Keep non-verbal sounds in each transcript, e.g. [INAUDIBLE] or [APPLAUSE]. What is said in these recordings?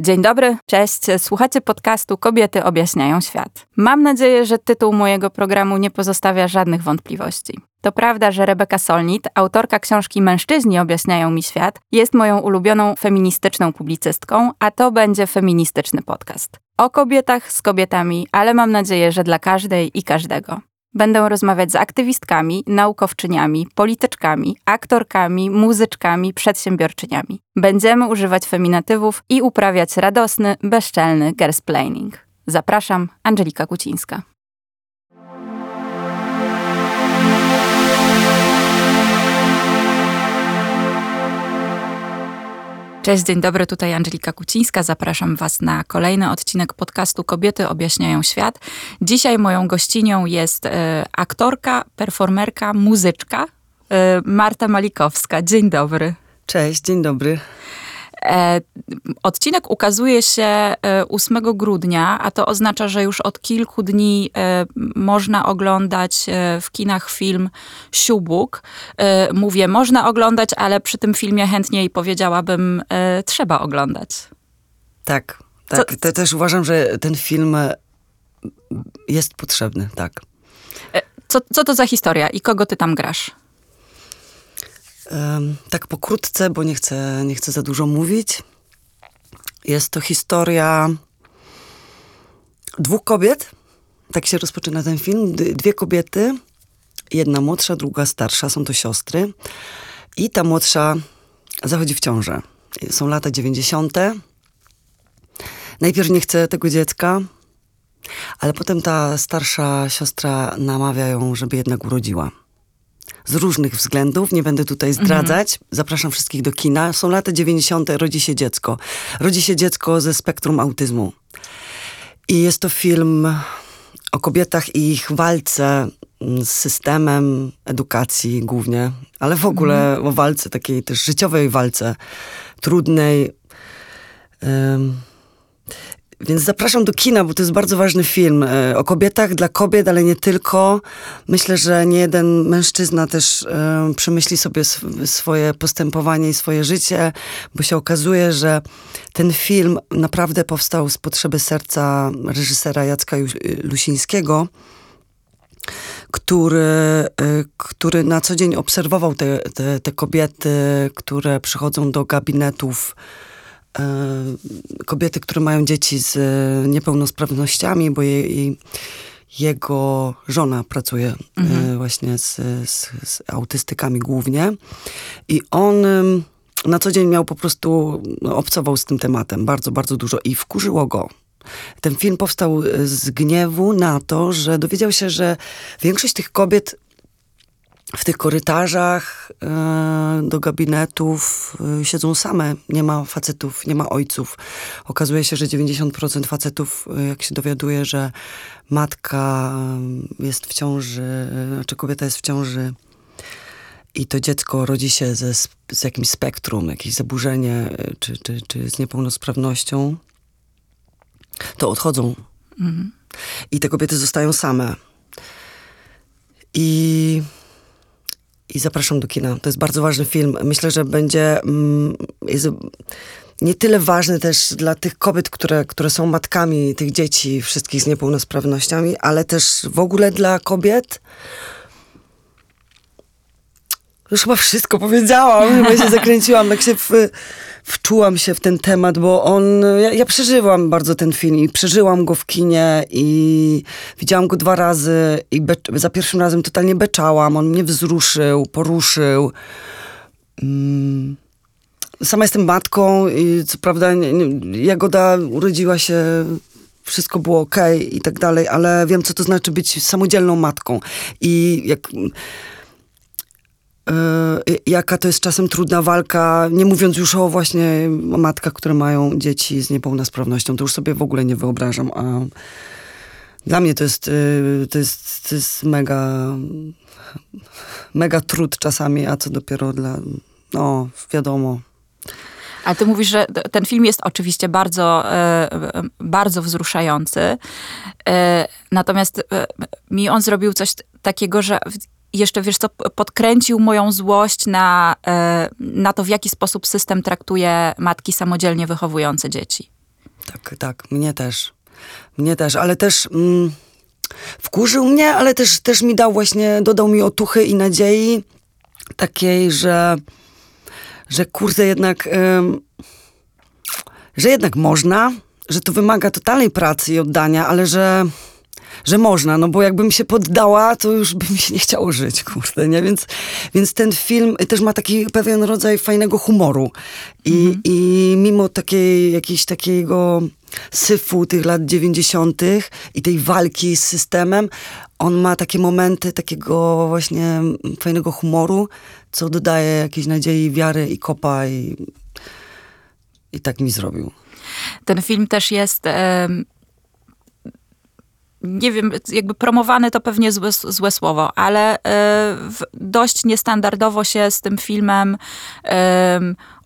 Dzień dobry, cześć. Słuchacie podcastu Kobiety objaśniają świat. Mam nadzieję, że tytuł mojego programu nie pozostawia żadnych wątpliwości. To prawda, że Rebeka Solnit, autorka książki Mężczyźni objaśniają mi świat, jest moją ulubioną feministyczną publicystką, a to będzie feministyczny podcast. O kobietach z kobietami, ale mam nadzieję, że dla każdej i każdego. Będę rozmawiać z aktywistkami, naukowczyniami, polityczkami, aktorkami, muzyczkami, przedsiębiorczyniami. Będziemy używać feminatywów i uprawiać radosny, bezczelny gersplaining. Zapraszam, Angelika Kucińska. Cześć, dzień dobry, tutaj Angelika Kucińska. Zapraszam Was na kolejny odcinek podcastu Kobiety objaśniają świat. Dzisiaj moją gościnią jest e, aktorka, performerka, muzyczka e, Marta Malikowska. Dzień dobry. Cześć, dzień dobry. E, odcinek ukazuje się 8 e, grudnia, a to oznacza, że już od kilku dni e, można oglądać w kinach film Siubuk. Mówię, można oglądać, ale przy tym filmie chętniej powiedziałabym, trzeba oglądać. Tak, tak. Co, też uważam, że ten film jest potrzebny, tak. Co, co to za historia i kogo ty tam grasz? Tak pokrótce, bo nie chcę, nie chcę za dużo mówić. Jest to historia dwóch kobiet. Tak się rozpoczyna ten film. Dwie kobiety, jedna młodsza, druga starsza, są to siostry. I ta młodsza zachodzi w ciążę. Są lata 90. Najpierw nie chce tego dziecka, ale potem ta starsza siostra namawia ją, żeby jednak urodziła z różnych względów, nie będę tutaj zdradzać. Mhm. Zapraszam wszystkich do kina. Są lata 90., rodzi się dziecko. Rodzi się dziecko ze spektrum autyzmu. I jest to film o kobietach i ich walce z systemem edukacji głównie, ale w ogóle mhm. o walce, takiej też życiowej walce, trudnej. Więc zapraszam do kina, bo to jest bardzo ważny film e, o kobietach, dla kobiet, ale nie tylko. Myślę, że nie jeden mężczyzna też e, przemyśli sobie swoje postępowanie i swoje życie, bo się okazuje, że ten film naprawdę powstał z potrzeby serca reżysera Jacka Lusińskiego który, e, który na co dzień obserwował te, te, te kobiety, które przychodzą do gabinetów E, kobiety, które mają dzieci z e, niepełnosprawnościami, bo jej, jego żona pracuje e, mhm. właśnie z, z, z, autystykami głównie. I on na co dzień miał po prostu, no, obcował z tym tematem bardzo, bardzo dużo i wkurzyło go. Ten film powstał z gniewu na to, że dowiedział się, że większość tych kobiet w tych korytarzach e, do gabinetów e, siedzą same. Nie ma facetów, nie ma ojców. Okazuje się, że 90% facetów, e, jak się dowiaduje, że matka jest w ciąży, czy kobieta jest w ciąży i to dziecko rodzi się ze, z jakimś spektrum, jakieś zaburzenie, czy, czy, czy z niepełnosprawnością, to odchodzą. Mhm. I te kobiety zostają same. I i zapraszam do kina. To jest bardzo ważny film. Myślę, że będzie mm, jest nie tyle ważny też dla tych kobiet, które, które są matkami tych dzieci, wszystkich z niepełnosprawnościami, ale też w ogóle dla kobiet. Już chyba wszystko powiedziałam, chyba się zakręciłam, tak się w, wczułam się w ten temat, bo on, ja, ja, bardzo ten film i przeżyłam go w kinie i widziałam go dwa razy i be, za pierwszym razem totalnie beczałam, on mnie wzruszył, poruszył. Mm. Sama jestem matką i co prawda nie, nie, Jagoda urodziła się wszystko było ok i tak dalej, ale wiem, co to znaczy być samodzielną matką. I jak jaka to jest czasem trudna walka, nie mówiąc już o właśnie matkach, które mają dzieci z niepełnosprawnością, to już sobie w ogóle nie wyobrażam, a dla mnie to jest, y, to jest, to jest mega, mega trud czasami, a co dopiero dla, no wiadomo, ale ty mówisz, że ten film jest oczywiście bardzo, bardzo wzruszający. Natomiast mi on zrobił coś takiego, że jeszcze, wiesz co, podkręcił moją złość na, e, na to, w jaki sposób system traktuje matki samodzielnie wychowujące dzieci. Tak, tak, mnie też. Mnie też, ale też mm, wkurzył mnie, ale też, też mi dał właśnie, dodał mi otuchy i nadziei takiej, że, że kurde jednak, ym, że jednak można, że to wymaga totalnej pracy i oddania, ale że że można, no bo jakbym się poddała, to już by mi się nie chciało żyć, kurde, nie? Więc, więc ten film też ma taki pewien rodzaj fajnego humoru i, mhm. i mimo takiej, jakiejś takiego syfu tych lat 90. i tej walki z systemem, on ma takie momenty takiego właśnie fajnego humoru, co dodaje jakiejś nadziei, wiary i kopa i, i tak mi zrobił. Ten film też jest nie wiem, jakby promowane to pewnie złe, złe słowo, ale e, dość niestandardowo się z tym filmem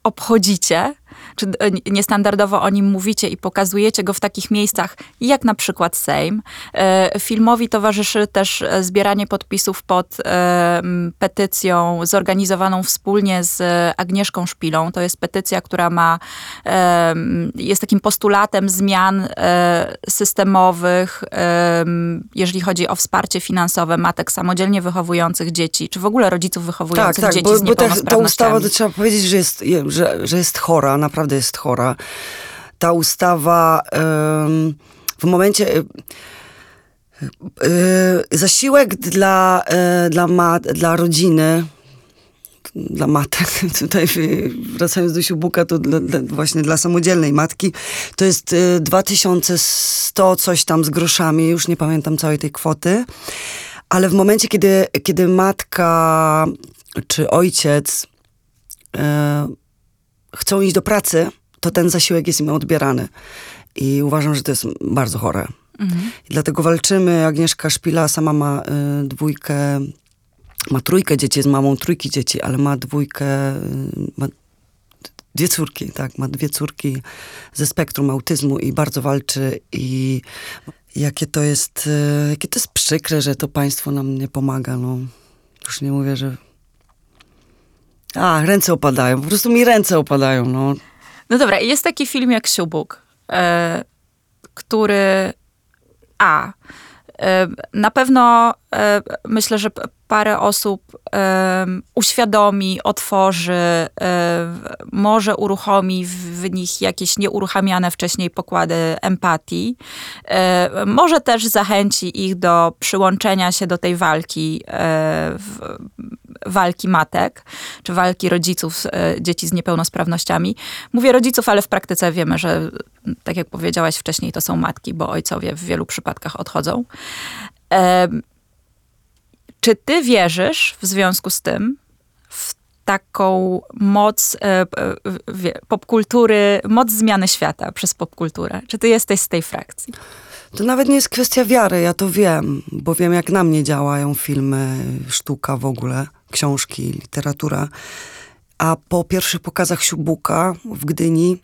obchodzicie czy e, niestandardowo o nim mówicie i pokazujecie go w takich miejscach, jak na przykład Sejm. E, filmowi towarzyszy też e, zbieranie podpisów pod petycją zorganizowaną wspólnie z Agnieszką Szpilą. To jest petycja, która ma, jest takim postulatem zmian systemowych, jeżeli chodzi o wsparcie finansowe matek samodzielnie wychowujących dzieci, czy w ogóle rodziców wychowujących tak, tak, dzieci bo, z niepełnosprawnościami. Bo ta, ta ustawa, to trzeba powiedzieć, że jest, że, że jest chora, naprawdę naprawdę jest chora. Ta ustawa w momencie y, y, zasiłek dla, y, dla, ma, dla rodziny, dla matek, [LAUGHS] tutaj wracając do siubuka, to dla, dla, właśnie dla samodzielnej matki, to jest 2100 coś tam z groszami, już nie pamiętam całej tej kwoty, ale w momencie, kiedy, kiedy matka czy ojciec chcą iść do pracy, to ten zasiłek jest im odbierany. I uważam, że to jest bardzo chore. Mhm. Dlatego walczymy. Agnieszka Szpila sama ma y, dwójkę, ma trójkę dzieci, z mamą trójki dzieci, ale ma dwójkę, y, ma dwie córki, tak, ma dwie córki ze spektrum autyzmu i bardzo walczy i jakie to jest, y, jakie to jest przykre, że to państwo nam nie pomaga, no. Już nie mówię, że a, ręce opadają. Po prostu mi ręce opadają, no. No dobra, jest taki film jak Siubuk, e, który... A, e, na pewno myślę, że parę osób uświadomi, otworzy, może uruchomi w nich jakieś nieuruchamiane wcześniej pokłady empatii. Może też zachęci ich do przyłączenia się do tej walki, walki matek, czy walki rodziców dzieci z niepełnosprawnościami. Mówię rodziców, ale w praktyce wiemy, że tak jak powiedziałaś wcześniej, to są matki, bo ojcowie w wielu przypadkach odchodzą. Czy ty wierzysz w związku z tym w taką moc e, e, popkultury, moc zmiany świata przez popkulturę? Czy ty jesteś z tej frakcji? To nawet nie jest kwestia wiary, ja to wiem, bo wiem jak na mnie działają filmy, sztuka w ogóle, książki, literatura. A po pierwszych pokazach Siubuka w Gdyni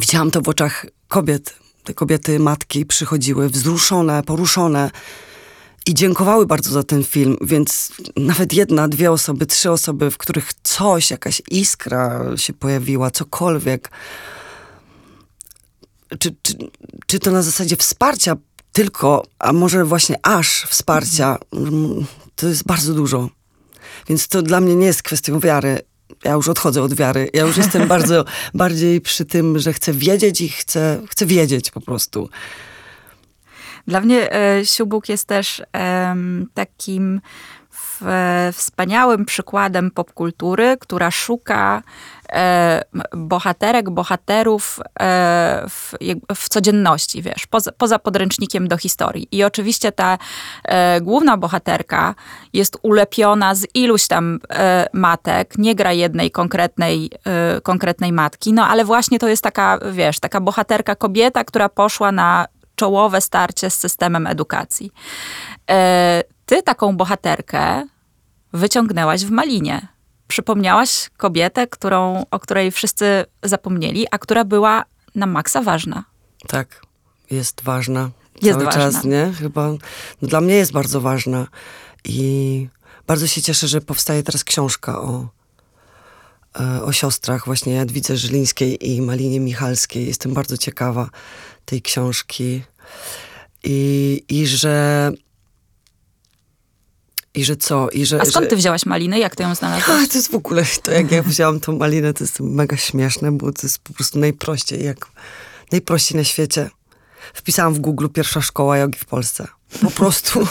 widziałam to w oczach kobiet. Te kobiety, matki przychodziły wzruszone, poruszone i dziękowały bardzo za ten film, więc nawet jedna, dwie osoby, trzy osoby, w których coś, jakaś iskra się pojawiła, cokolwiek. Czy, czy, czy to na zasadzie wsparcia tylko, a może właśnie aż wsparcia, to jest bardzo dużo. Więc to dla mnie nie jest kwestią wiary. Ja już odchodzę od wiary. Ja już jestem [LAUGHS] bardzo bardziej przy tym, że chcę wiedzieć i chcę, chcę wiedzieć po prostu. Dla mnie e, Siubuk jest też e, takim w, wspaniałym przykładem popkultury, która szuka e, bohaterek, bohaterów e, w, w, codzienności, wiesz, poza, poza, podręcznikiem do historii. I oczywiście ta e, główna bohaterka jest ulepiona z iluś tam e, matek, nie gra jednej konkretnej, e, konkretnej matki, no ale właśnie to jest taka, wiesz, taka bohaterka kobieta, która poszła na czołowe starcie z systemem edukacji. E, ty taką bohaterkę wyciągnęłaś w Malinie. Przypomniałaś kobietę, którą, o której wszyscy zapomnieli, a która była na maksa ważna. Tak, jest ważna. Jest Cały ważna. czas, nie? Chyba no, dla mnie jest bardzo ważna. I bardzo się cieszę, że powstaje teraz książka o, e, o siostrach, właśnie Jadwidze Żylińskiej i Malinie Michalskiej. Jestem bardzo ciekawa tej książki. I, i że i że co? I że, A skąd że... ty wzięłaś malinę? Jak ty ją znalazłaś? To jest w ogóle, to jak ja wzięłam tą malinę, to jest mega śmieszne, bo to jest po prostu najprościej, jak najprościej na świecie. Wpisałam w Google pierwsza szkoła jogi w Polsce. Po [LAUGHS] prostu.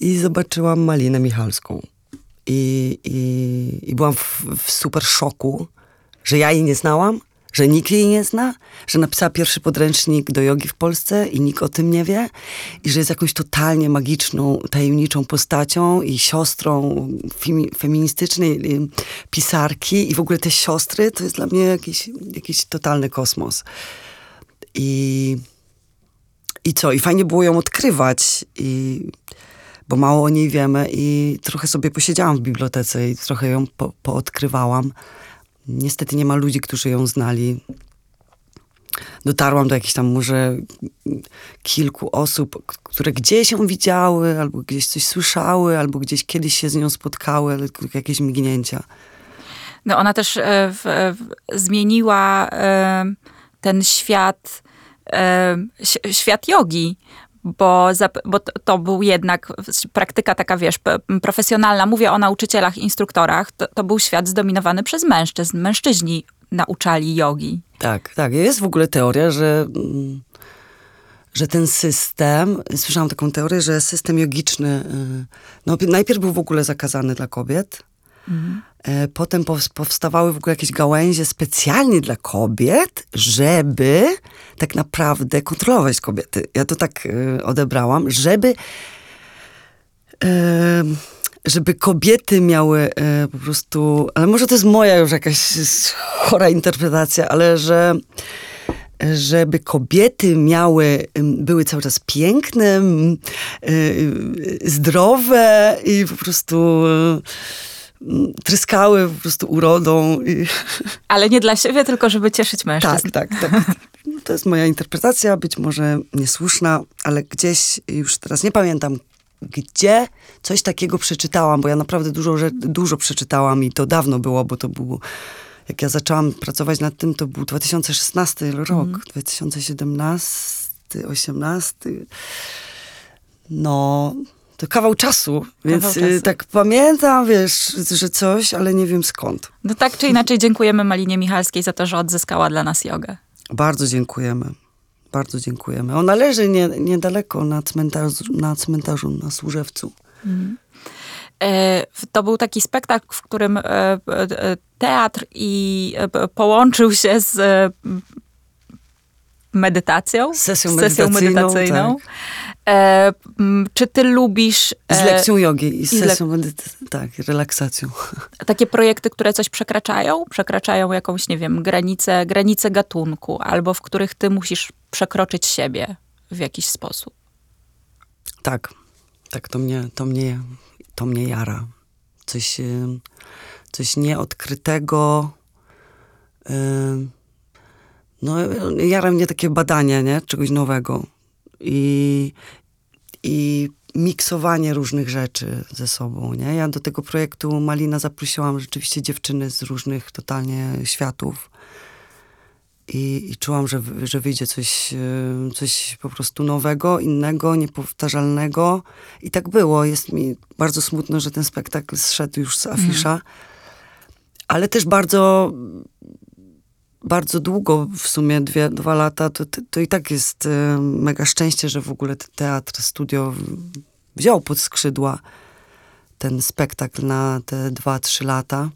I zobaczyłam Malinę Michalską. I, i, i byłam w, w super szoku, że ja jej nie znałam, że nikt jej nie zna, że napisała pierwszy podręcznik do jogi w Polsce i nikt o tym nie wie i że jest jakąś totalnie magiczną, tajemniczą postacią i siostrą feministycznej y, pisarki i w ogóle te siostry to jest dla mnie jakiś, jakiś totalny kosmos. I, I co? I fajnie było ją odkrywać i bo mało o niej wiemy i trochę sobie posiedziałam w bibliotece i trochę ją po, poodkrywałam. Niestety nie ma ludzi, którzy ją znali. Dotarłam do jakichś tam może kilku osób, które gdzieś ją widziały, albo gdzieś coś słyszały, albo gdzieś kiedyś się z nią spotkały, ale jakieś mignięcia. No ona też e, w, w, zmieniła e, ten świat, e, świat jogi bo, bo to był jednak praktyka taka, wiesz, profesjonalna. Mówię o nauczycielach, instruktorach. To, to był świat zdominowany przez mężczyzn. Mężczyźni nauczali jogi. Tak, tak. Jest w ogóle teoria, że, mm, że ten system, słyszałam taką teorię, że system jogiczny, y, no najpierw był w ogóle zakazany dla kobiet, mhm. Potem powstawały w ogóle jakieś gałęzie specjalnie dla kobiet, żeby tak naprawdę kontrolować kobiety. Ja to tak e, odebrałam, żeby e, żeby kobiety miały po prostu, ale może to jest moja już jakaś chora interpretacja, ale że żeby kobiety miały, były cały czas piękne, zdrowe i po prostu tryskały po prostu urodą. I... [LAUGHS] Ale nie dla siebie, tylko żeby cieszyć mężczyzn. Tak, tak, tak. To jest moja interpretacja, być może niesłuszna, ale gdzieś, już teraz nie pamiętam, gdzie coś takiego przeczytałam, bo ja naprawdę dużo, dużo przeczytałam i to dawno było, bo to było, jak ja zaczęłam pracować nad tym, to był 2016 rok, mm. 2017, 18. No, to kawał czasu, więc kawał czasu. tak pamiętam, wiesz, że coś, ale nie wiem skąd. No tak czy inaczej dziękujemy Malinie Michalskiej za to, że odzyskała dla nas jogę. Bardzo dziękujemy. Bardzo dziękujemy. Ona leży nie, niedaleko na cmentarzu, na cmentarzu na Służewcu. Mhm. E, to był taki spektakl, w którym e, e, teatr i połączył się z medytacją, sesją, sesją medytacyjną. Tak. E, czy ty lubisz... E, z lekcją jogi i z sesją medytacyjną, tak, relaksacją. [LAUGHS] Takie projekty, które coś przekraczają? Przekraczają jakąś, nie wiem, granicę, granicę gatunku, albo w których ty musisz przekroczyć siebie w jakiś sposób. Tak, tak, to mnie, to mnie, to mnie jara. Coś, coś nieodkrytego, no, jara mnie takie badania, nie? Czegoś nowego. I, i miksowanie różnych rzeczy ze sobą, nie? Ja do tego projektu Malina zaprosiłam rzeczywiście dziewczyny z różnych totalnie światów. I, i czułam, że, że wyjdzie coś, e, coś po prostu nowego, innego, niepowtarzalnego. I tak było. Jest mi bardzo smutno, że ten spektakl zszedł już z afisza. Mhm. Ale też bardzo bardzo długo, w sumie dwie, dwa lata, to, to i tak jest e, mega szczęście, że w ogóle teatr, studio wziął pod skrzydła ten spektakl na te dwa, trzy lata,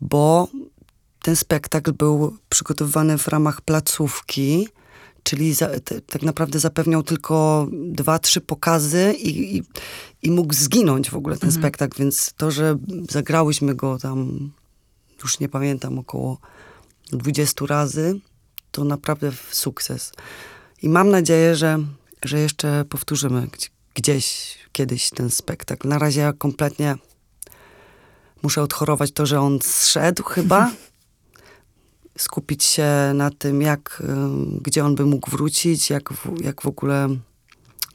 bo ten spektakl był przygotowywany w ramach placówki, czyli za, te, tak naprawdę zapewniał tylko dwa, trzy pokazy i, i, i mógł zginąć w ogóle ten mhm. spektakl, więc to, że zagrałyśmy go tam, już nie pamiętam, około 20 razy, to naprawdę sukces. I mam nadzieję, że, że jeszcze powtórzymy gdzieś kiedyś ten spektakl. Na razie ja kompletnie muszę odchorować to, że on zszedł chyba. [LAUGHS] Skupić się na tym, jak, gdzie on by mógł wrócić, jak, jak w ogóle.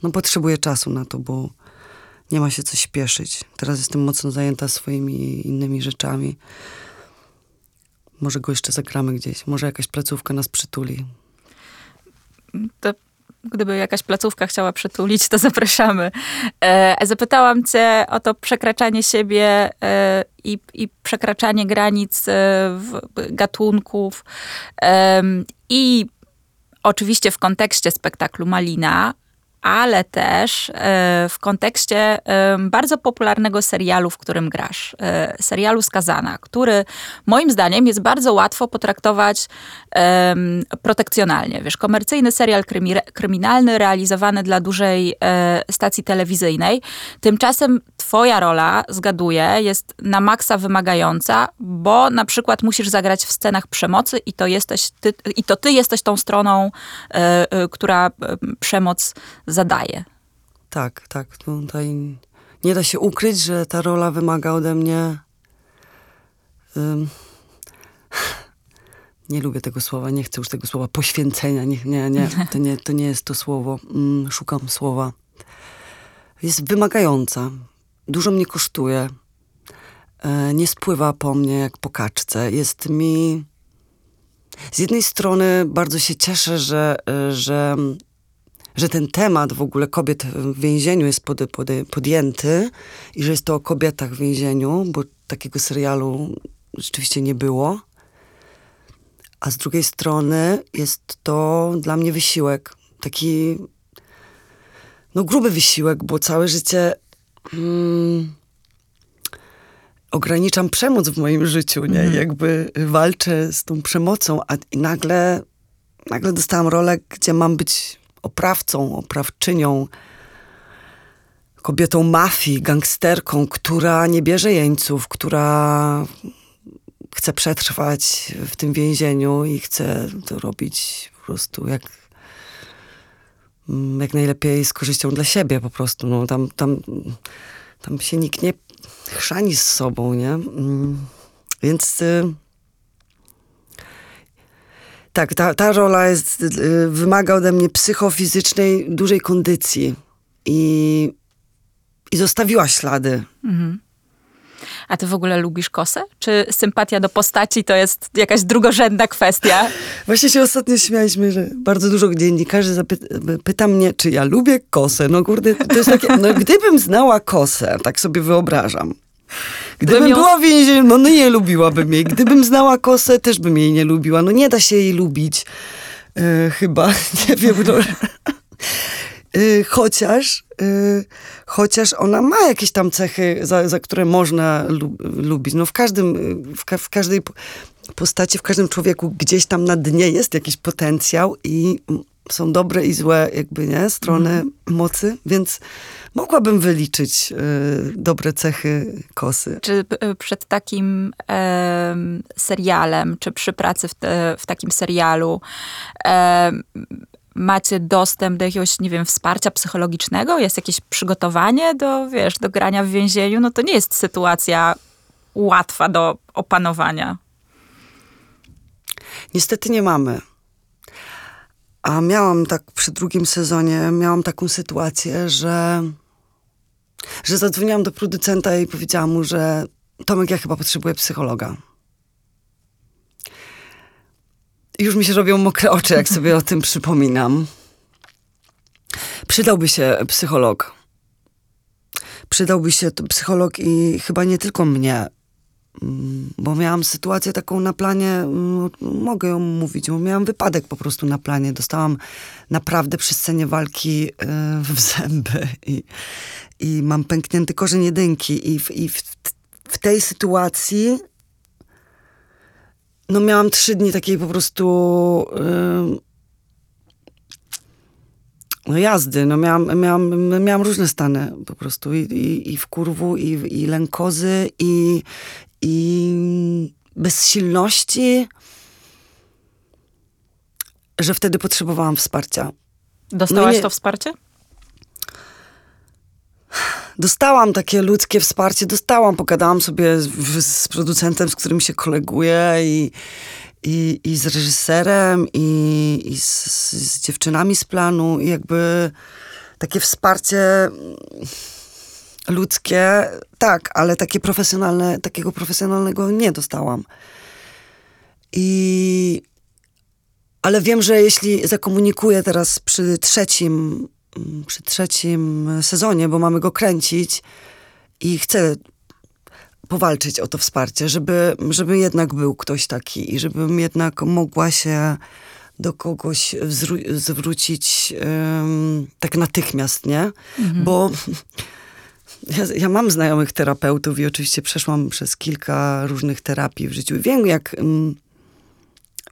No, potrzebuję czasu na to, bo nie ma się co śpieszyć. Teraz jestem mocno zajęta swoimi innymi rzeczami. Może go jeszcze zagramy gdzieś. Może jakaś placówka nas przytuli. To gdyby jakaś placówka chciała przytulić, to zapraszamy. E, zapytałam cię o to przekraczanie siebie e, i, i, przekraczanie granic e, gatunków e, i oczywiście w kontekście spektaklu Malina, ale też e, w kontekście e, bardzo popularnego serialu, w którym grasz. E, serialu Skazana, który moim zdaniem jest bardzo łatwo potraktować protekcjonalnie. Wiesz, komercyjny serial kryminalny realizowany dla dużej stacji telewizyjnej. Tymczasem twoja rola, zgaduję, jest na maksa wymagająca, bo na przykład musisz zagrać w scenach przemocy i to, jesteś ty, i to ty jesteś tą stroną, która przemoc zadaje. Tak, tak. Tutaj nie da się ukryć, że ta rola wymaga ode mnie. Um, [SIGHS] nie lubię tego słowa, nie chcę już tego słowa poświęcenia. Nie, nie, nie, [LAUGHS] to nie, to nie jest to słowo. Um, szukam słowa. Jest wymagająca. Dużo mnie kosztuje. E, nie spływa po mnie jak po kaczce. Jest mi. Z jednej strony bardzo się cieszę, że, e, że że ten temat w ogóle kobiet w więzieniu jest pod, pod, podjęty i że jest to o kobietach w więzieniu, bo takiego serialu rzeczywiście nie było. A z drugiej strony jest to dla mnie wysiłek, taki no gruby wysiłek, bo całe życie hmm, ograniczam przemoc w moim życiu, nie? Mm. Jakby walczę z tą przemocą, a nagle, nagle dostałam rolę, gdzie mam być oprawcą, oprawczynią, kobietą mafii, gangsterką, która nie bierze jeńców, która chce przetrwać w tym więzieniu i chce to robić po prostu jak, mm, jak najlepiej z korzyścią dla siebie po prostu. No, tam, tam, tam się nikt nie chrzani z sobą, nie? Mm, więc... Y tak, ta, ta rola jest, y, wymaga ode mnie psychofizycznej, dużej kondycji i, i zostawiła ślady. Mhm. A ty w ogóle lubisz kosę? Czy sympatia do postaci to jest jakaś drugorzędna kwestia? [LAUGHS] Właśnie się ostatnio śmialiśmy, że bardzo dużo dziennikarzy pyta mnie, czy ja lubię kosę. No kurde, to jest takie, no gdybym znała kosę, tak sobie wyobrażam, Gdybym ją... była w więzieniu, no, no nie lubiłabym jej. Gdybym znała kosę, też bym jej nie lubiła. No nie da się jej lubić. E, chyba, [LAUGHS] nie wiem. No. E, chociaż, e, chociaż ona ma jakieś tam cechy, za, za które można lu lubić. No w każdym, w, ka w każdej postaci, w każdym człowieku gdzieś tam na dnie jest jakiś potencjał i są dobre i złe jakby, nie, strony mm. mocy, więc mogłabym wyliczyć y, dobre cechy kosy. Czy y, przed takim e, serialem, czy przy pracy w, te, w takim serialu e, macie dostęp do jakiegoś, nie wiem, wsparcia psychologicznego? Jest jakieś przygotowanie do, wiesz, do grania w więzieniu? No to nie jest sytuacja łatwa do opanowania. Niestety nie mamy. A miałam tak przy drugim sezonie, miałam taką sytuację, że, że zadzwoniłam do producenta i powiedziałam mu, że Tomek, ja chyba potrzebuję psychologa. Już mi się robią mokre oczy, jak sobie o tym przypominam. Przydałby się psycholog. Przydałby się psycholog i chyba nie tylko mnie, bo miałam sytuację taką na planie, mm, mogę ją mówić, bo miałam wypadek po prostu na planie. Dostałam naprawdę przy scenie walki y, w zęby i, i mam pęknięty korzeń jedynki. I w, i w, w tej sytuacji no miałam trzy dni takiej po prostu yy, no jazdy, no miałam, miałam, miałam różne stany po prostu. I, i, i w kurwu, i, i lękozy, i, i bezsilności, że wtedy potrzebowałam wsparcia. Dostałaś no nie... to wsparcie? Dostałam takie ludzkie wsparcie, dostałam, pogadałam sobie z, z producentem, z którym się koleguję i, i, i z reżyserem, i, i z, z dziewczynami z planu, i jakby takie wsparcie ludzkie, tak, ale takie profesjonalne, takiego profesjonalnego nie dostałam. I ale wiem, że jeśli zakomunikuję teraz przy trzecim, przy trzecim sezonie, bo mamy go kręcić i chcę powalczyć o to wsparcie, żeby, żeby jednak był ktoś taki i żebym jednak mogła się do kogoś zwrócić um, tak natychmiast, nie? Mhm. Bo ja, ja, mam znajomych terapeutów i oczywiście przeszłam przez kilka różnych terapii w życiu. Wiem, jak, um,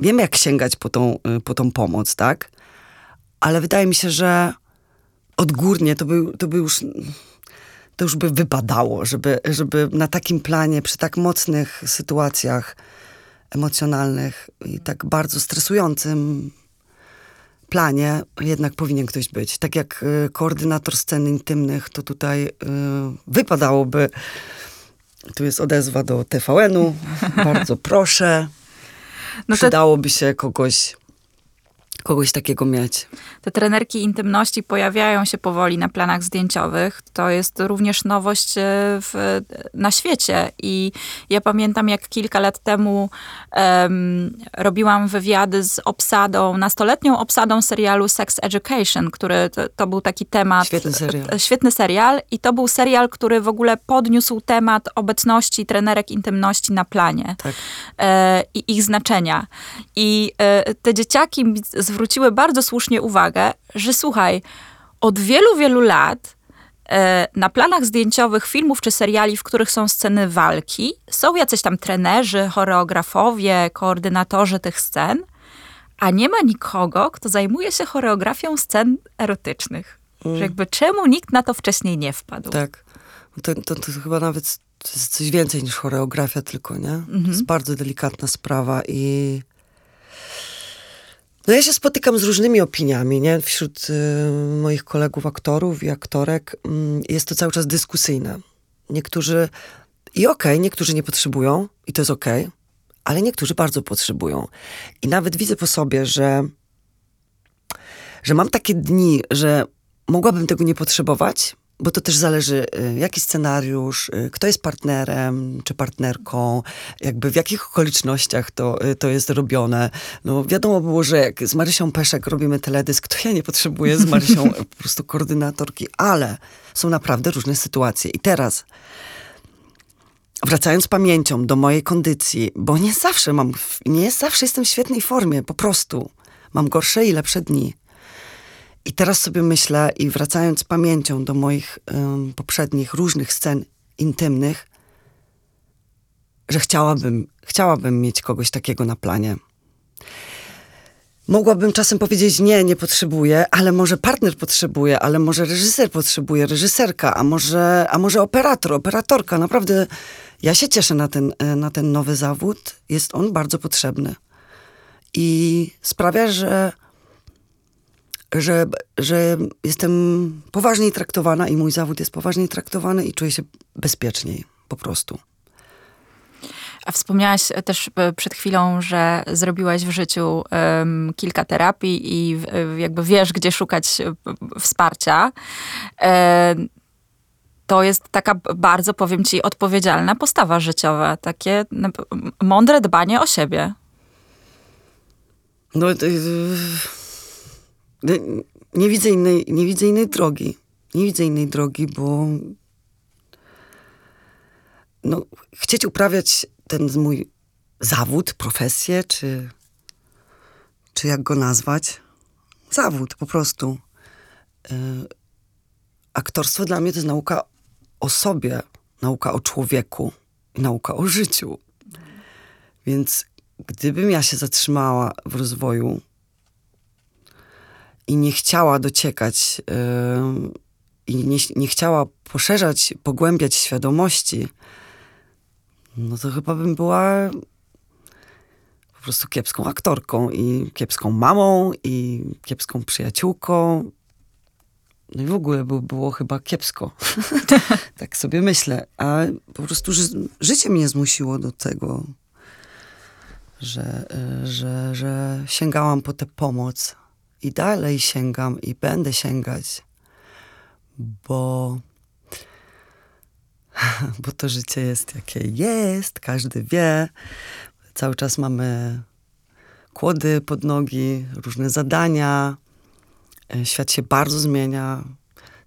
wiem, jak sięgać po tą, y, po tą pomoc, tak? Ale wydaje mi się, że odgórnie to by, to by już to już by wypadało, żeby, żeby na takim planie, przy tak mocnych sytuacjach emocjonalnych i tak bardzo stresującym planie jednak powinien ktoś być. Tak jak y, koordynator scen intymnych, to tutaj y, wypadałoby, tu jest odezwa do TVN-u, [LAUGHS] bardzo proszę, no to... przydałoby się kogoś kogoś takiego mieć. Te trenerki intymności pojawiają się powoli na planach zdjęciowych. To jest również nowość e, w, na świecie. I ja pamiętam, jak kilka lat temu um, robiłam wywiady z obsadą, nastoletnią obsadą serialu Sex Education, który to, to, był taki temat. Świetny serial. E, świetny serial. I to był serial, który w ogóle podniósł temat obecności trenerek intymności na planie. Tak. E, I ich znaczenia. I e, te dzieciaki zwróciły bardzo słusznie uwagę, że słuchaj, od wielu, wielu lat e, na planach zdjęciowych filmów czy seriali, w których są sceny walki, są jacyś tam trenerzy, choreografowie, koordynatorzy tych scen, a nie ma nikogo, kto zajmuje się choreografią scen erotycznych. Mm. Że jakby czemu nikt na to wcześniej nie wpadł? Tak. To, to, to chyba nawet to jest coś więcej niż choreografia tylko, nie? Mm -hmm. To jest mhm. bardzo delikatna sprawa i no ja się spotykam z różnymi opiniami, nie? Wśród y, moich kolegów aktorów i aktorek y, jest to cały czas dyskusyjne. Niektórzy, i okej, okay, niektórzy nie potrzebują, i to jest okej, okay, ale niektórzy bardzo potrzebują. I nawet widzę po sobie, że, że mam takie dni, że mogłabym tego nie potrzebować, bo to też zależy, y, jaki scenariusz, y, kto jest partnerem czy partnerką, jakby w jakich okolicznościach to, y, to jest robione. No wiadomo było, że jak z Marysią Peszek robimy teledysk, to ja nie potrzebuję z Marysią [LAUGHS] po prostu koordynatorki, ale są naprawdę różne sytuacje. I teraz wracając pamięcią do mojej kondycji, bo nie zawsze mam, nie zawsze jestem w świetnej formie, po prostu. Mam gorsze i lepsze dni. I teraz sobie myślę, i wracając pamięcią do moich um, poprzednich różnych scen intymnych, że chciałabym, chciałabym mieć kogoś takiego na planie. Mogłabym czasem powiedzieć, nie, nie potrzebuję, ale może partner potrzebuje, ale może reżyser potrzebuje, reżyserka, a może, a może operator, operatorka. Naprawdę ja się cieszę na ten, na ten nowy zawód. Jest on bardzo potrzebny. I sprawia, że że, że jestem poważniej traktowana i mój zawód jest poważniej traktowany i czuję się bezpieczniej po prostu. A wspomniałaś też e, przed chwilą, że zrobiłaś w życiu um, kilka terapii i jakby wiesz, gdzie szukać e, wsparcia. E, to jest taka bardzo, powiem ci, odpowiedzialna postawa życiowa. Takie mądre dbanie o siebie. No, to, nie widzę innej, nie widzę innej drogi. Nie widzę innej drogi, bo no, chcieć uprawiać ten mój zawód, profesję, czy, czy jak go nazwać? Zawód po prostu. Yy, aktorstwo dla mnie to jest nauka o sobie, nauka o człowieku, nauka o życiu. Więc gdybym ja się zatrzymała w rozwoju i nie chciała dociekać yy, i nie, nie chciała poszerzać, pogłębiać świadomości, no to chyba bym była po prostu kiepską aktorką i kiepską mamą i kiepską przyjaciółką. No i w ogóle by było chyba kiepsko. [LAUGHS] tak sobie myślę. A po prostu ży życie mnie zmusiło do tego, że, y, że, że sięgałam po tę pomoc i dalej sięgam i będę sięgać, bo [LAUGHS] bo to życie jest jakie jest, każdy wie. Cały czas mamy kłody pod nogi, różne zadania. E, świat się bardzo zmienia.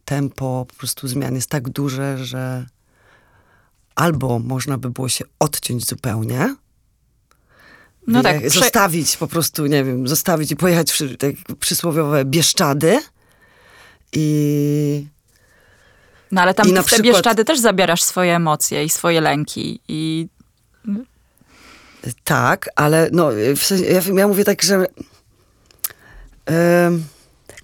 Tempo po prostu zmian jest tak duże, że albo można by było się odciąć zupełnie, no tak, zostawić po prostu, nie wiem, zostawić i pojechać w te przysłowiowe Bieszczady i... No ale tam w te przykład, Bieszczady też zabierasz swoje emocje i swoje lęki i... Tak, ale no, w sensie, ja, ja mówię tak, że yy,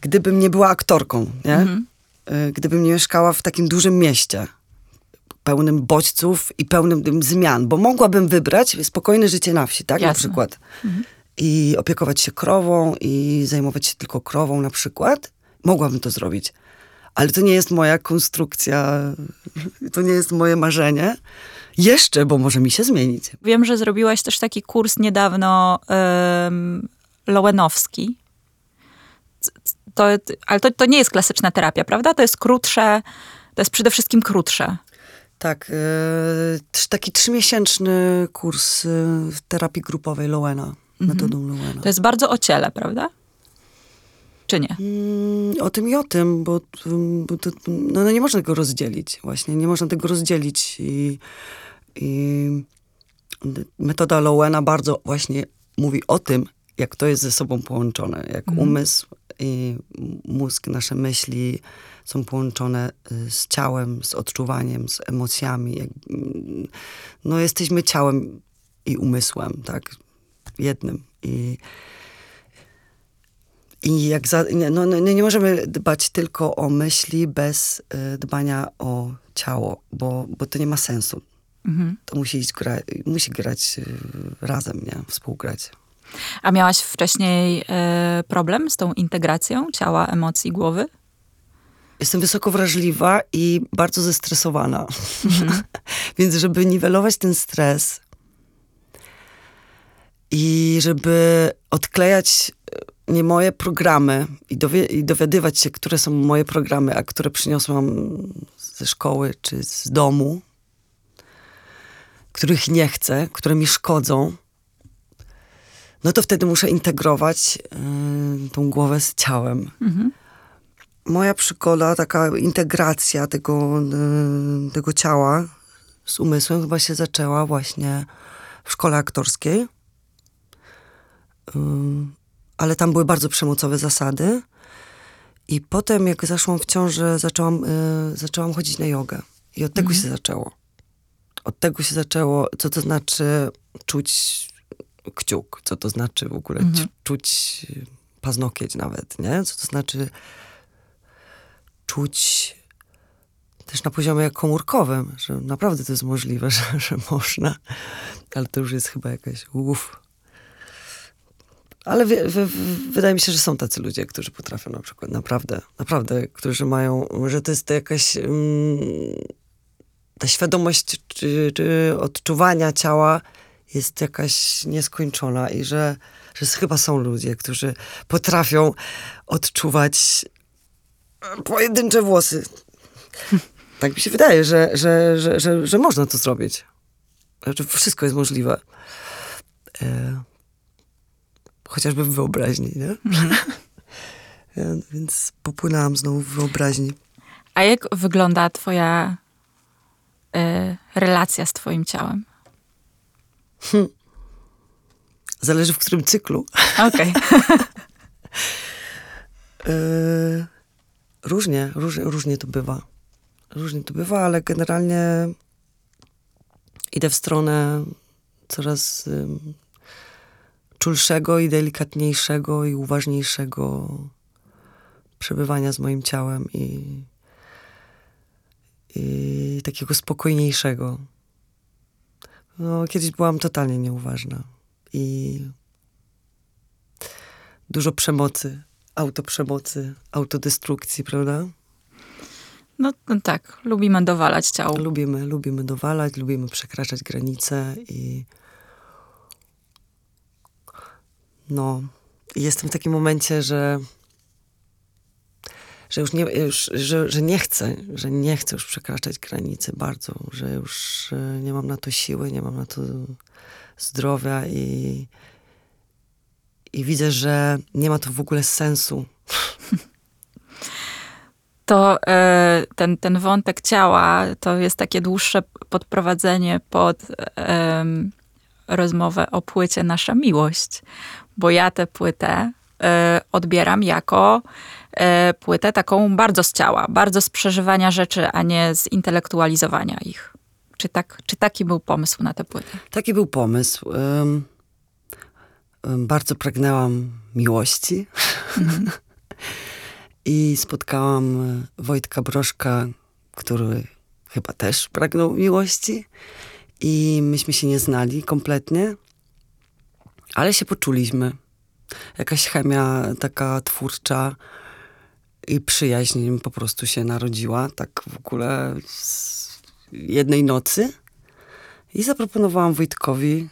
gdybym nie była aktorką, nie? Mhm. Yy, gdybym nie mieszkała w takim dużym mieście, pełnym bodźców i pełnym zmian, bo mogłabym wybrać spokojne życie na wsi, tak? Jasne. Na przykład. Mhm. I opiekować się krową i zajmować się tylko krową na przykład. Mogłabym to zrobić. Ale to nie jest moja konstrukcja, to nie jest moje marzenie. Jeszcze, bo może mi się zmienić. Wiem, że zrobiłaś też taki kurs niedawno um, Lowenowski. To, ale to, to nie jest klasyczna terapia, prawda? To jest krótsze, to jest przede wszystkim krótsze. Tak, yy, taki trzymiesięczny kurs yy, terapii grupowej Lowena, mhm. metodą Lowena. To jest bardzo o ciele, prawda? Czy nie? Yy, o tym i o tym, bo, bo to, no, no, nie można tego rozdzielić właśnie, nie można tego rozdzielić i, i metoda Lowena bardzo właśnie mówi o tym, jak to jest ze sobą połączone, jak mhm. umysł i mózg, nasze myśli, są połączone y, z ciałem, z odczuwaniem, z emocjami. Mm, no, jesteśmy ciałem i umysłem, tak? Jednym. I, i jak za, no, no, nie możemy dbać tylko o myśli bez y, dbania o ciało, bo, bo to nie ma sensu. Mhm. To musi, iść gra, musi grać y, razem, nie? Współgrać. A miałaś wcześniej y, problem z tą integracją ciała, emocji, głowy? Jestem wysoko wrażliwa i bardzo zestresowana. Mhm. [LAUGHS] Więc żeby niwelować ten stres i żeby odklejać e, nie moje programy i, dowi i dowiadywać się, które są moje programy, a które przyniosłam ze szkoły czy z domu, których nie chcę, które mi szkodzą, no to wtedy muszę integrować y, tą głowę z ciałem. Mhm moja przygoda, taka integracja tego, y, tego ciała z umysłem chyba się zaczęła właśnie w szkole aktorskiej. Ale tam były bardzo przemocowe zasady. I potem, jak zaszłam w ciążę, zaczęłam, y, zaczęłam chodzić na jogę. I od tego mhm. się zaczęło. Od tego się zaczęło, co to znaczy czuć kciuk, co to znaczy w ogóle mhm. czuć paznokieć nawet, nie? Co to znaczy czuć też na poziomie komórkowym, że naprawdę to jest możliwe, [LAUGHS] że, że można, ale to już jest chyba jakaś uff. Ale wydaje mi się, że są tacy ludzie, którzy potrafią na przykład naprawdę, naprawdę, którzy mają, że to jest to jakaś um, ta świadomość czy, czy odczuwania ciała jest jakaś nieskończona i że, że chyba są ludzie, którzy potrafią odczuwać pojedyncze włosy. Tak mi się wydaje, że, że, że, że, że można to zrobić. Znaczy, wszystko jest możliwe. E, chociażby w wyobraźni, nie? Ja, [LAUGHS] więc popłynęłam znowu w wyobraźni. A jak wygląda twoja e, relacja z twoim ciałem? Hm. Zależy w którym cyklu. Okej. Okay. [LAUGHS] e, Różnie, różnie, różnie to bywa. Różnie to bywa, ale generalnie idę w stronę coraz um, czulszego i delikatniejszego i uważniejszego przebywania z moim ciałem i, i takiego spokojniejszego. No, kiedyś byłam totalnie nieuważna i dużo przemocy autoprzemocy, autodestrukcji, prawda? No, no, tak, lubimy dowalać ciało. Lubimy, lubimy dowalać, lubimy przekraczać granice i no, jestem w takim momencie, że że już nie, już, że, że nie chcę, że nie chcę już przekraczać granicy bardzo, że już e, nie mam na to siły, nie mam na to zdrowia i, i widzę, że nie ma to w ogóle sensu. [LAUGHS] To e, ten, ten wątek ciała to jest takie dłuższe podprowadzenie pod e, rozmowę o płycie Nasza Miłość, bo ja tę płytę e, odbieram jako e, płytę taką bardzo z ciała, bardzo z przeżywania rzeczy, a nie z intelektualizowania ich. Czy, tak, czy taki był pomysł na tę płytę? Taki był pomysł. Um, um, bardzo pragnęłam miłości. [LAUGHS] I spotkałam Wojtka Broszka, który chyba też pragnął miłości. I myśmy się nie znali kompletnie, ale się poczuliśmy. Jakaś chemia taka twórcza i przyjaźń po prostu się narodziła, tak w ogóle z jednej nocy. I zaproponowałam Wojtkowi,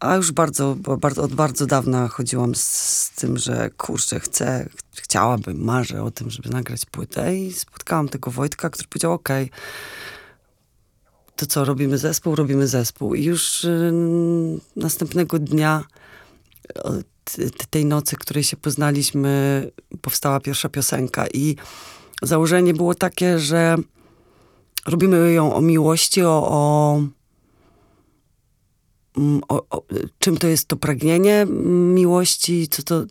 a już bardzo, bardzo od bardzo dawna chodziłam z, z, tym, że kurczę, chcę, chciałabym, marzę o tym, żeby nagrać płytę i spotkałam tego Wojtka, który powiedział, okej, okay, to co, robimy zespół? Robimy zespół. I już y, następnego dnia, tej nocy, której się poznaliśmy, powstała pierwsza piosenka. I założenie było takie, że robimy ją o miłości, o, o, o, o czym to jest to pragnienie miłości, co to,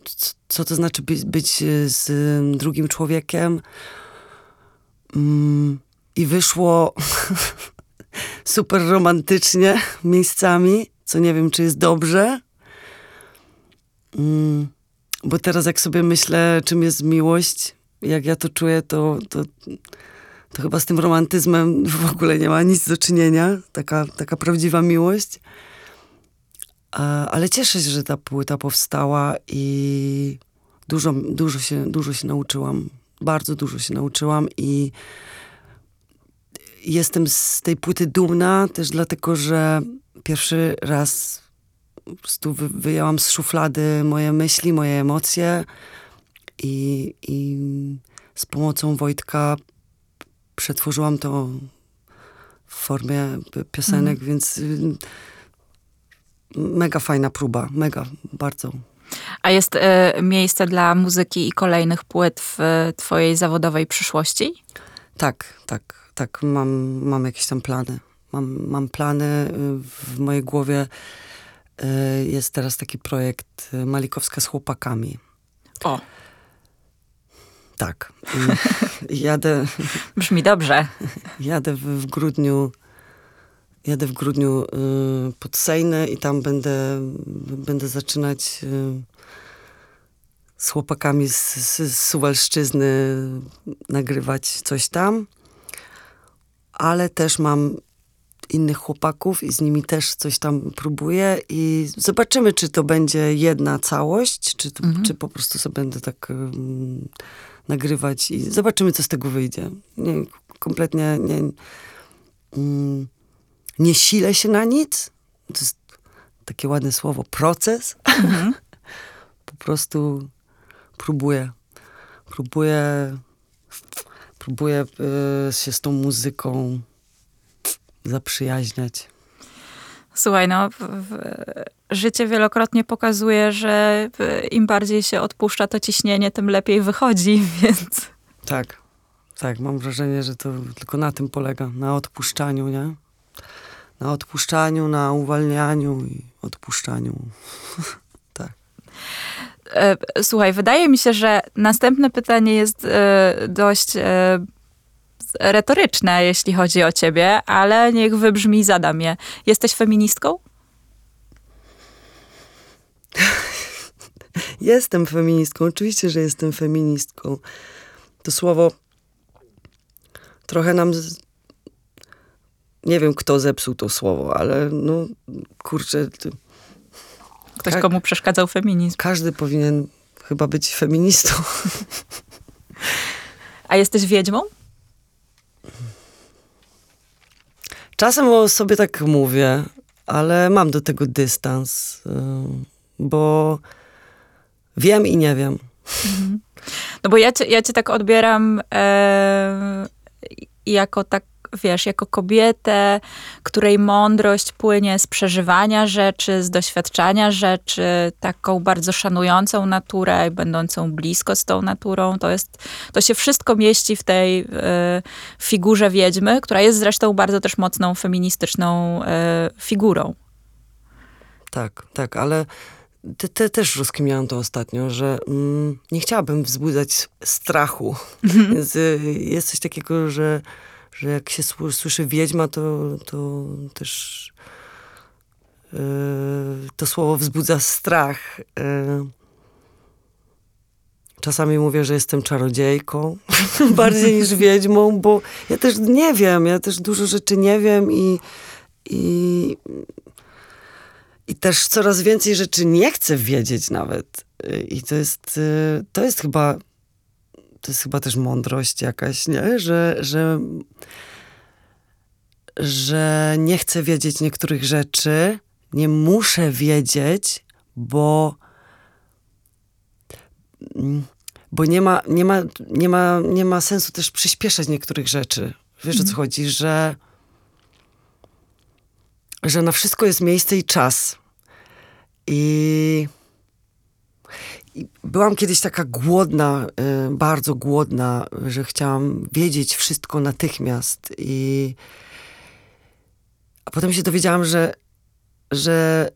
co, to znaczy być, być z drugim człowiekiem. Mm, I wyszło [LAUGHS] super romantycznie miejscami, co nie wiem, czy jest dobrze. Mm, bo teraz jak sobie myślę, czym jest miłość, jak ja to czuję, to, to, to chyba z tym romantyzmem w ogóle nie ma nic do czynienia. Taka, taka prawdziwa miłość. Ale cieszę się, że ta płyta powstała i dużo, dużo, się, dużo się nauczyłam. Bardzo dużo się nauczyłam i jestem z tej płyty dumna też dlatego, że pierwszy raz po prostu wy, wyjęłam z szuflady moje myśli, moje emocje i, i z pomocą Wojtka przetworzyłam to w formie piosenek, mm. więc mega fajna próba, mega, bardzo. A jest y, miejsce dla muzyki i kolejnych płyt w twojej zawodowej przyszłości? Tak, tak tak, mam, mam jakieś tam plany. Mam, mam plany y, w mojej głowie. Y, jest teraz taki projekt y, Malikowska z chłopakami. O. Tak. [LAUGHS] jadę. Brzmi dobrze. [LAUGHS] Jadę w, w grudniu. Jadę w grudniu y, pod Sejny i tam będę, będę zaczynać y, z chłopakami z, z, z Suwalszczyzny nagrywać coś tam ale też mam innych chłopaków i z nimi też coś tam próbuję i zobaczymy, czy to będzie jedna całość, czy, to, mhm. czy po prostu sobie będę tak um, nagrywać i zobaczymy, co z tego wyjdzie. Nie, kompletnie nie, um, nie silę się na nic. To jest takie ładne słowo, proces. Mhm. [LAUGHS] po prostu próbuję. Próbuję próbuję y, się z tą muzyką zaprzyjaźniać. Słuchaj, no, w, w, życie wielokrotnie pokazuje, że im bardziej się odpuszcza to ciśnienie, tym lepiej wychodzi, [LAUGHS] więc. Tak, tak. Mam wrażenie, że to tylko na tym polega, na odpuszczaniu, nie? Na odpuszczaniu, na uwalnianiu i odpuszczaniu. [LAUGHS] tak. E, słuchaj, wydaje mi się, że następne pytanie jest e, dość e, retoryczne, jeśli chodzi o ciebie, ale niech wybrzmi, zadam je. Jesteś feministką? [LAUGHS] Jestem feministką, oczywiście, że jestem feministką. To słowo trochę nam. Nie wiem, kto zepsuł to słowo, ale no kurczę. To Ktoś, Ka komu przeszkadzał feminizm. Każdy powinien chyba być feministą. A jesteś wiedźmą? Czasem o sobie tak mówię, ale mam do tego dystans, bo wiem i nie wiem. Mhm. No bo ja cię, ja cię tak odbieram e, jako tak, wiesz, jako kobietę, której mądrość płynie z przeżywania rzeczy, z doświadczania rzeczy, taką bardzo szanującą naturę i będącą blisko z tą naturą. To jest, to się wszystko mieści w tej e, figurze wiedźmy, która jest zresztą bardzo też mocną feministyczną e, figurą. Tak, tak, ale te, te też rozkminiałam to ostatnio, że mm, nie chciałabym wzbudzać strachu. Mhm. Więc y, jest coś takiego, że, że jak się słyszy wiedźma, to, to też y, to słowo wzbudza strach. Y, czasami mówię, że jestem czarodziejką [LAUGHS] bardziej niż [LAUGHS] wiedźmą, bo ja też nie wiem, ja też dużo rzeczy nie wiem i, i i też coraz więcej rzeczy nie chcę wiedzieć nawet. I to jest, to jest chyba, to jest chyba też mądrość jakaś, nie? Że, że, że nie chcę wiedzieć niektórych rzeczy, nie muszę wiedzieć, bo bo nie ma, nie ma, nie ma, nie ma sensu też przyspieszać niektórych rzeczy. Wiesz o co mhm. chodzi, że że na wszystko jest miejsce i czas. I byłam kiedyś taka głodna, y, bardzo głodna, że chciałam wiedzieć wszystko natychmiast. I, a potem się dowiedziałam, że, że,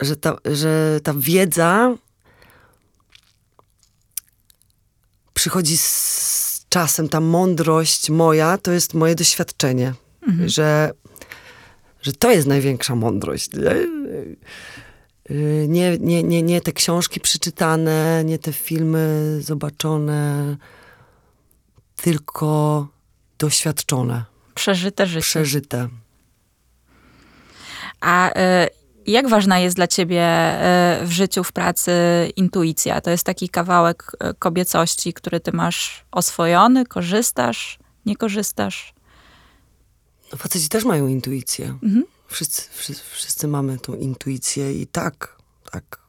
że, ta, że ta wiedza przychodzi z czasem, ta mądrość moja to jest moje doświadczenie. Mhm. Że że to jest największa mądrość. Nie, nie, nie, nie te książki przeczytane, nie te filmy zobaczone, tylko doświadczone. Przeżyte życie. Przeżyte. A y, jak ważna jest dla ciebie y, w życiu, w pracy intuicja? To jest taki kawałek y, kobiecości, który ty masz oswojony, korzystasz, nie korzystasz? No, faceci też mają intuicję. Mhm. Wszyscy, wszyscy, wszyscy, mamy tą intuicję i tak, tak,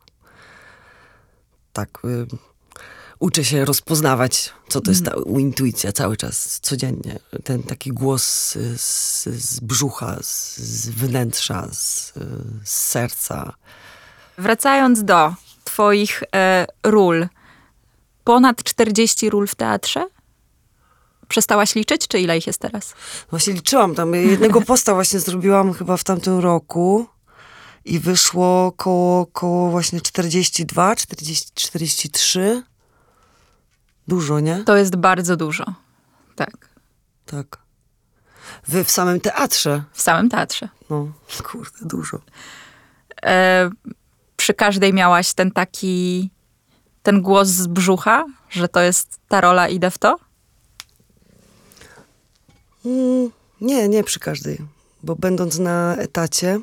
tak. Y, uczę się rozpoznawać, co to jest ta mhm. intuicja cały czas, codziennie. Ten taki głos z, z brzucha, z, z wnętrza, z, z, serca. Wracając do twoich e, ról, ponad 40 ról w teatrze? Przestałaś liczyć, czy ile ich jest teraz? Właśnie liczyłam tam. Jednego [LAUGHS] posta właśnie zrobiłam chyba w tamtym roku i wyszło koło, koło właśnie 42, 40, 43. Dużo, nie? To jest bardzo dużo. Tak. Tak. Wy w samym teatrze? W samym teatrze. No, [LAUGHS] kurde, dużo. E, przy każdej miałaś ten taki, ten głos z brzucha, że to jest ta rola, idę w to? Mm, nie, nie przy każdej. Bo będąc na etacie,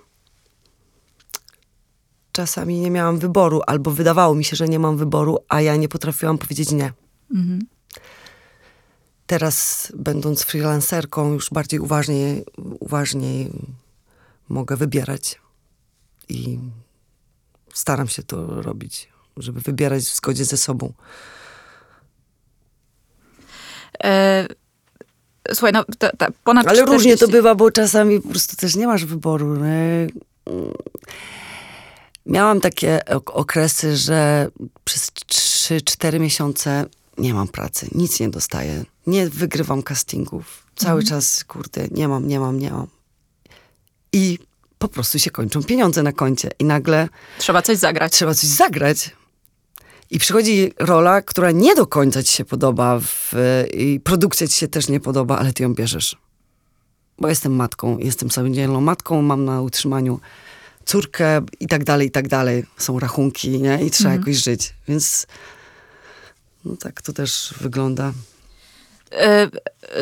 czasami nie miałam wyboru, albo wydawało mi się, że nie mam wyboru, a ja nie potrafiłam powiedzieć nie. Mhm. Teraz, będąc freelancerką, już bardziej uważniej, uważniej mogę wybierać. I staram się to robić, żeby wybierać w zgodzie ze sobą. E Słuchaj, no to, to ponad Ale 40... różnie to bywa, bo czasami po prostu też nie masz wyboru. Miałam takie okresy, że przez 3-4 miesiące nie mam pracy, nic nie dostaję, nie wygrywam castingów. Cały mhm. czas, kurde, nie mam, nie mam, nie mam. I po prostu się kończą pieniądze na koncie i nagle... Trzeba coś zagrać. Trzeba coś zagrać. I przychodzi rola, która nie do końca ci się podoba w, i produkcja ci się też nie podoba, ale ty ją bierzesz. Bo jestem matką, jestem samodzielną matką, mam na utrzymaniu córkę i tak dalej, i tak dalej. Są rachunki, nie? I trzeba mhm. jakoś żyć. Więc no tak to też wygląda. E,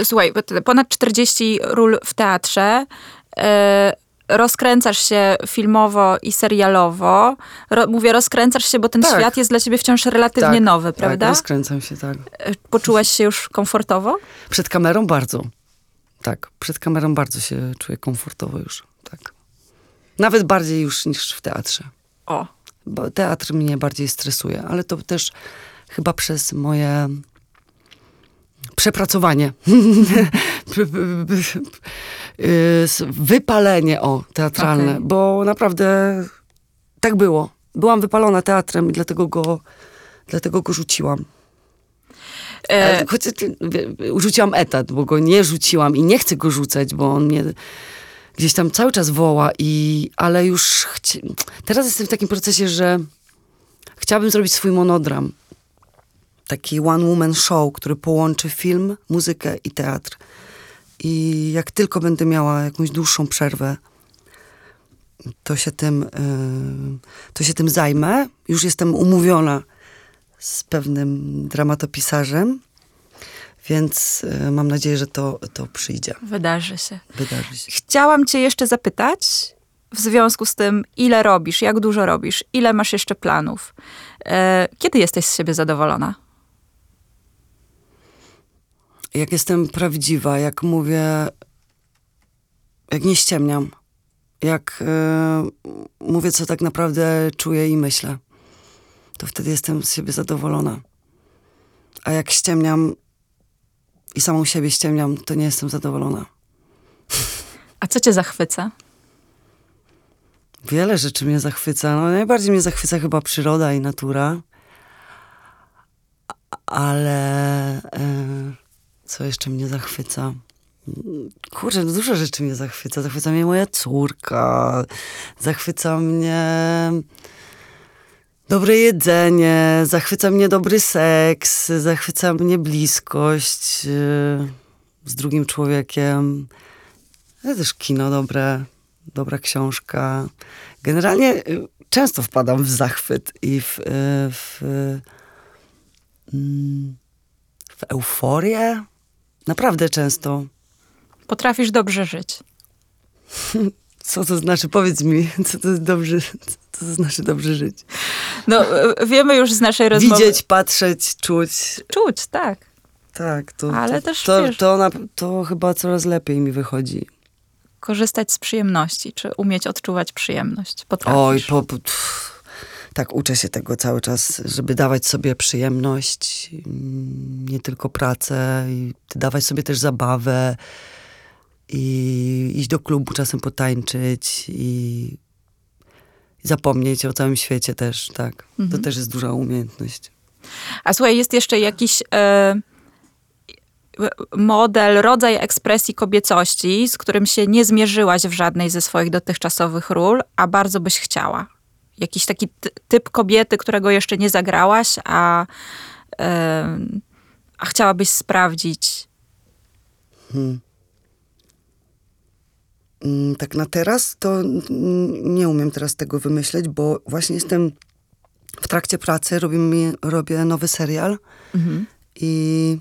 słuchaj, ponad 40 ról w teatrze. Rozkręcasz się filmowo i serialowo. Ro, mówię rozkręcasz się, bo ten tak. świat jest dla ciebie wciąż relatywnie tak, nowy, tak, prawda? Tak, rozkręcam się, tak. E, poczułaś się już komfortowo? Przed kamerą bardzo. Tak, przed kamerą bardzo się czuję komfortowo już, tak. Nawet bardziej już niż w teatrze. O. Bo teatr mnie bardziej stresuje, ale to też chyba przez moje przepracowanie. [LAUGHS] Wypalenie, o, teatralne, okay. bo naprawdę tak było. Byłam wypalona teatrem i dlatego go, dlatego go rzuciłam. E... Choć rzuciłam etat, bo go nie rzuciłam i nie chcę go rzucać, bo on mnie gdzieś tam cały czas woła i, ale już chci... teraz jestem w takim procesie, że chciałabym zrobić swój monodram. Taki one woman show, który połączy film, muzykę i teatr. I jak tylko będę miała jakąś dłuższą przerwę, to się tym, yy, to się tym zajmę. Już jestem umówiona z pewnym dramatopisarzem, więc yy, mam nadzieję, że to, to przyjdzie. Wydarzy się. Wydarzy się. Chciałam cię jeszcze zapytać w związku z tym, ile robisz, jak dużo robisz, ile masz jeszcze planów. Yy, kiedy jesteś z siebie zadowolona? Jak jestem prawdziwa, jak mówię, jak nie ściemniam jak y, mówię, co tak naprawdę czuję i myślę, to wtedy jestem z siebie zadowolona. A jak ściemniam i samą siebie ściemniam, to nie jestem zadowolona. A co cię zachwyca? Wiele rzeczy mnie zachwyca. No, najbardziej mnie zachwyca chyba przyroda i natura. Ale y, co jeszcze mnie zachwyca? Kurczę, no dużo rzeczy mnie zachwyca. Zachwyca mnie moja córka, zachwyca mnie dobre jedzenie, zachwyca mnie dobry seks, zachwyca mnie bliskość yy, z drugim człowiekiem. Ale też kino dobre, dobra książka. Generalnie yy, często wpadam w zachwyt i w, yy, w, mm, w euforię. Naprawdę często. Potrafisz dobrze żyć. [LAUGHS] Co to znaczy? Powiedz mi, [LAUGHS] co to jest dobrze, co to znaczy dobrze żyć? No, wiemy już z naszej rozmowy. Widzieć, patrzeć, czuć. Czuć, tak. Tak, to, Ale to, też, to, wiesz, to, na, to chyba coraz lepiej mi wychodzi. Korzystać z przyjemności, czy umieć odczuwać przyjemność. Potrafisz. Oj, po, po, tak, uczę się tego cały czas, żeby dawać sobie przyjemność, mm, nie tylko pracę, i dawać sobie też zabawę, i iść do klubu czasem potańczyć i zapomnieć o całym świecie też, tak. Mhm. To też jest duża umiejętność. A słuchaj, jest jeszcze jakiś e, model, rodzaj ekspresji kobiecości, z którym się nie zmierzyłaś w żadnej ze swoich dotychczasowych ról, a bardzo byś chciała? Jakiś taki typ kobiety, którego jeszcze nie zagrałaś, a, e, a chciałabyś sprawdzić? Hmm. Mm, tak na teraz to nie umiem teraz tego wymyśleć, bo właśnie jestem w trakcie pracy, robię, robię nowy serial mhm. i,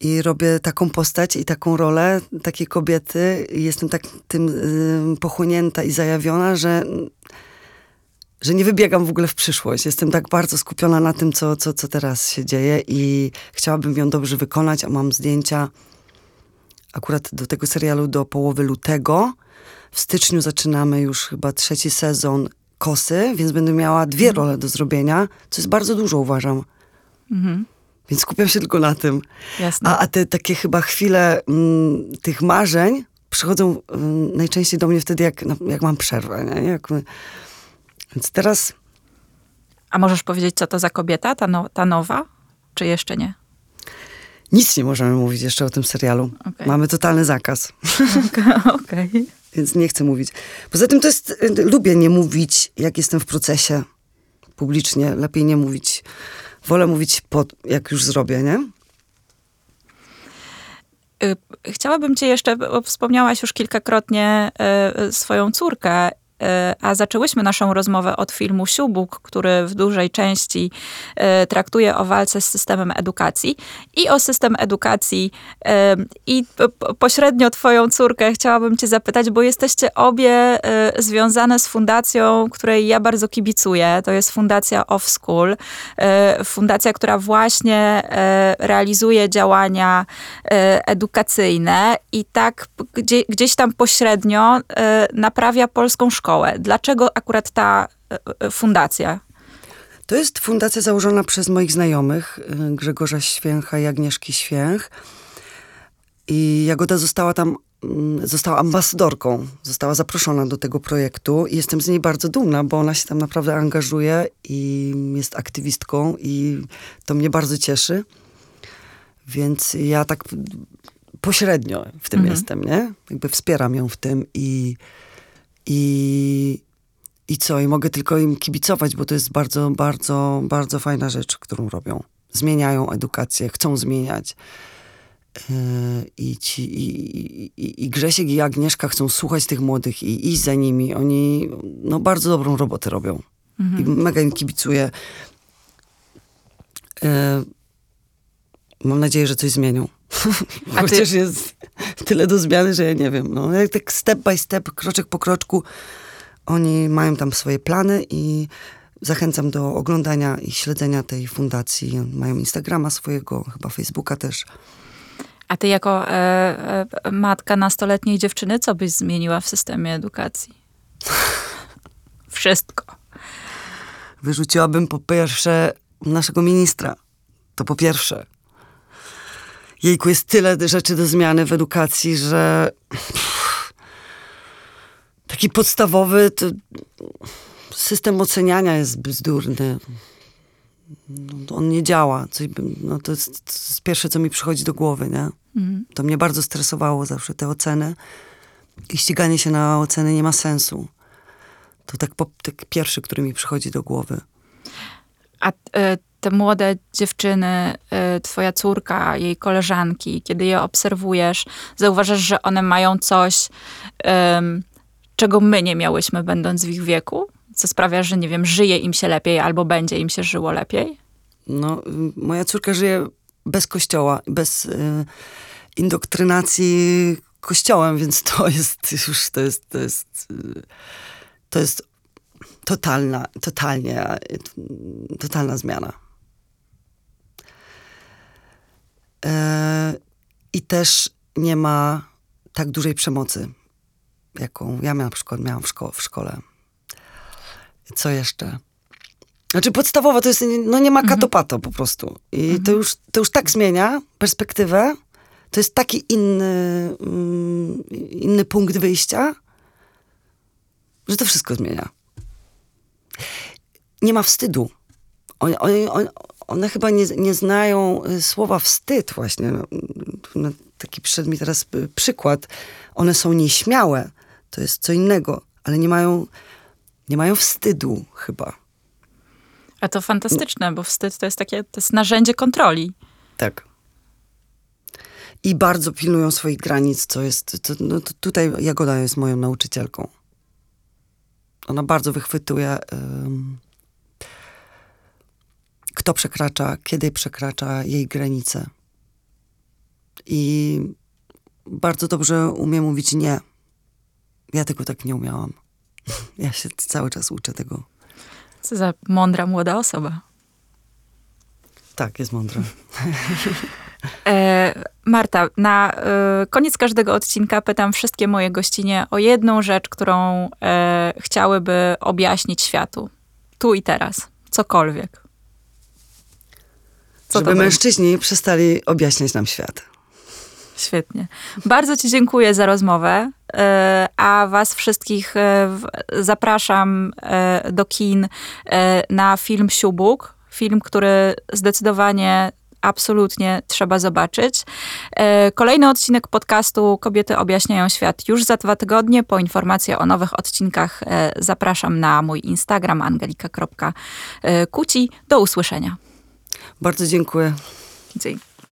i robię taką postać i taką rolę takiej kobiety. I jestem tak tym pochłonięta i zajawiona, że że nie wybiegam w ogóle w przyszłość. Jestem tak bardzo skupiona na tym, co, co, co teraz się dzieje i chciałabym ją dobrze wykonać, a mam zdjęcia akurat do tego serialu do połowy lutego. W styczniu zaczynamy już chyba trzeci sezon Kosy, więc będę miała dwie mhm. role do zrobienia, co jest bardzo dużo, uważam. Mhm. Więc skupiam się tylko na tym. Jasne. A, a te takie chyba chwile m, mm, tych marzeń przychodzą m, mm, najczęściej do mnie wtedy, jak, jak mam przerwę. Nie? Jak, więc teraz... A możesz powiedzieć, co to za kobieta, ta, no, ta nowa? Czy jeszcze nie? Nic nie możemy mówić jeszcze o tym serialu. Okay. Mamy totalny zakaz. [LAUGHS] Okej. Okay. Więc nie chcę mówić. Poza tym to jest, y, lubię nie mówić, jak jestem w procesie publicznie. Lepiej nie mówić. Wolę mówić, po, jak już zrobię, nie? Y, chciałabym cię jeszcze, wspomniałaś już kilkakrotnie y, swoją córkę a zaczęłyśmy naszą rozmowę od filmu Siubuk, który w dużej części e, traktuje o walce z systemem edukacji i o system edukacji e, i pośrednio twoją córkę chciałabym cię zapytać, bo jesteście obie związane z fundacją, której ja bardzo kibicuję. To jest Fundacja Off School. Fundacja, która właśnie realizuje działania edukacyjne i tak gdzieś tam pośrednio naprawia polską szkołę szkołę. Dlaczego akurat ta e, e, fundacja? To jest fundacja założona przez moich znajomych, y, Grzegorza Święcha i Agnieszki Święch. I Jagoda została tam, mm, została ambasadorką, została zaproszona do tego projektu i jestem z niej bardzo dumna, bo ona się tam naprawdę angażuje i jest aktywistką i to mnie bardzo cieszy. Więc ja tak pośrednio w tym Mhm. jestem, nie? Jakby wspieram ją w tym i, i, i co? I mogę tylko im kibicować, bo to jest bardzo, bardzo, bardzo fajna rzecz, którą robią. Zmieniają edukację, chcą zmieniać. Yy, I, ci, i, i, I Grzesiek i Agnieszka chcą słuchać tych młodych i iść za nimi. Oni no, bardzo dobrą robotę robią. I mega im kibicuję. Yy, Mam nadzieję, że coś zmienią. A ty- Chociaż jest tyle do zmiany, że ja nie wiem. No, jak tak step by step, kroczek po kroczku, oni mają tam swoje plany i zachęcam do oglądania i śledzenia tej fundacji. Mają Instagrama swojego, chyba Facebooka też. A ty jako e, e, matka nastoletniej dziewczyny, co byś zmieniła w systemie edukacji? [LAUGHS] Wszystko. Wyrzuciłabym po pierwsze naszego ministra. To po pierwsze. Jejku, jest tyle rzeczy do zmiany w edukacji, że taki podstawowy system oceniania jest bzdurny. No, on nie działa. Coś, no, to, jest, to jest pierwsze, co mi przychodzi do głowy, nie? Mhm. To mnie bardzo stresowało zawsze, te oceny. I ściganie się na oceny nie ma sensu. To tak, po, tak pierwszy, który mi przychodzi do głowy. A e, te młode dziewczyny, e, twoja córka, jej koleżanki, kiedy je obserwujesz, zauważasz, że one mają coś, czego my nie miałyśmy, będąc w ich wieku? Co sprawia, że nie wiem, żyje im się lepiej albo będzie im się żyło lepiej? No, y, moja córka żyje bez kościoła, bez y, indoktrynacji kościołem, więc to jest już, to jest, to jest, y, to jest totalna, totalnie, y, totalna zmiana. E, I też nie ma tak dużej przemocy, jaką ja na przykład miałam w, szko- w szkole. Co jeszcze? Znaczy podstawowa to jest, no nie ma katopato po prostu. I to, już, to już tak zmienia perspektywę. To jest taki inny, mm, inny punkt wyjścia, że to wszystko zmienia. Nie ma wstydu. One, one, one, one chyba nie, nie znają y, słowa wstyd właśnie. No, taki przyszedł mi teraz y, przykład. One są nieśmiałe. To jest co innego, ale nie mają, nie mają wstydu chyba. A to fantastyczne, bo wstyd to jest takie, to jest narzędzie kontroli. Tak. I bardzo pilnują swoich granic, co jest. To, no, to tutaj Jagoda jest moją nauczycielką. Ona bardzo wychwytuje, ym, kto przekracza, kiedy przekracza jej granice. I bardzo dobrze umie mówić nie. Ja tego tak nie umiałam. [LAUGHS] Ja się cały czas uczę tego. Co za mądra młoda osoba. Tak, jest mądre. [LAUGHS] [LAUGHS] E, Marta, na e, koniec każdego odcinka pytam wszystkie moje gościnie o jedną rzecz, którą e, chciałyby objaśnić światu. Tu i teraz. Cokolwiek. Co Żeby będzie? mężczyźni przestali objaśniać nam świat. Świetnie. Bardzo Ci dziękuję za rozmowę, e, a Was wszystkich e, zapraszam e, do kin na film Siubuk. Film, który zdecydowanie, absolutnie trzeba zobaczyć. Kolejny odcinek podcastu Kobiety objaśniają świat już za dwa tygodnie. Po informacje o nowych odcinkach zapraszam na mój Instagram angelika.kuci. Do usłyszenia. Bardzo dziękuję. Dzięki.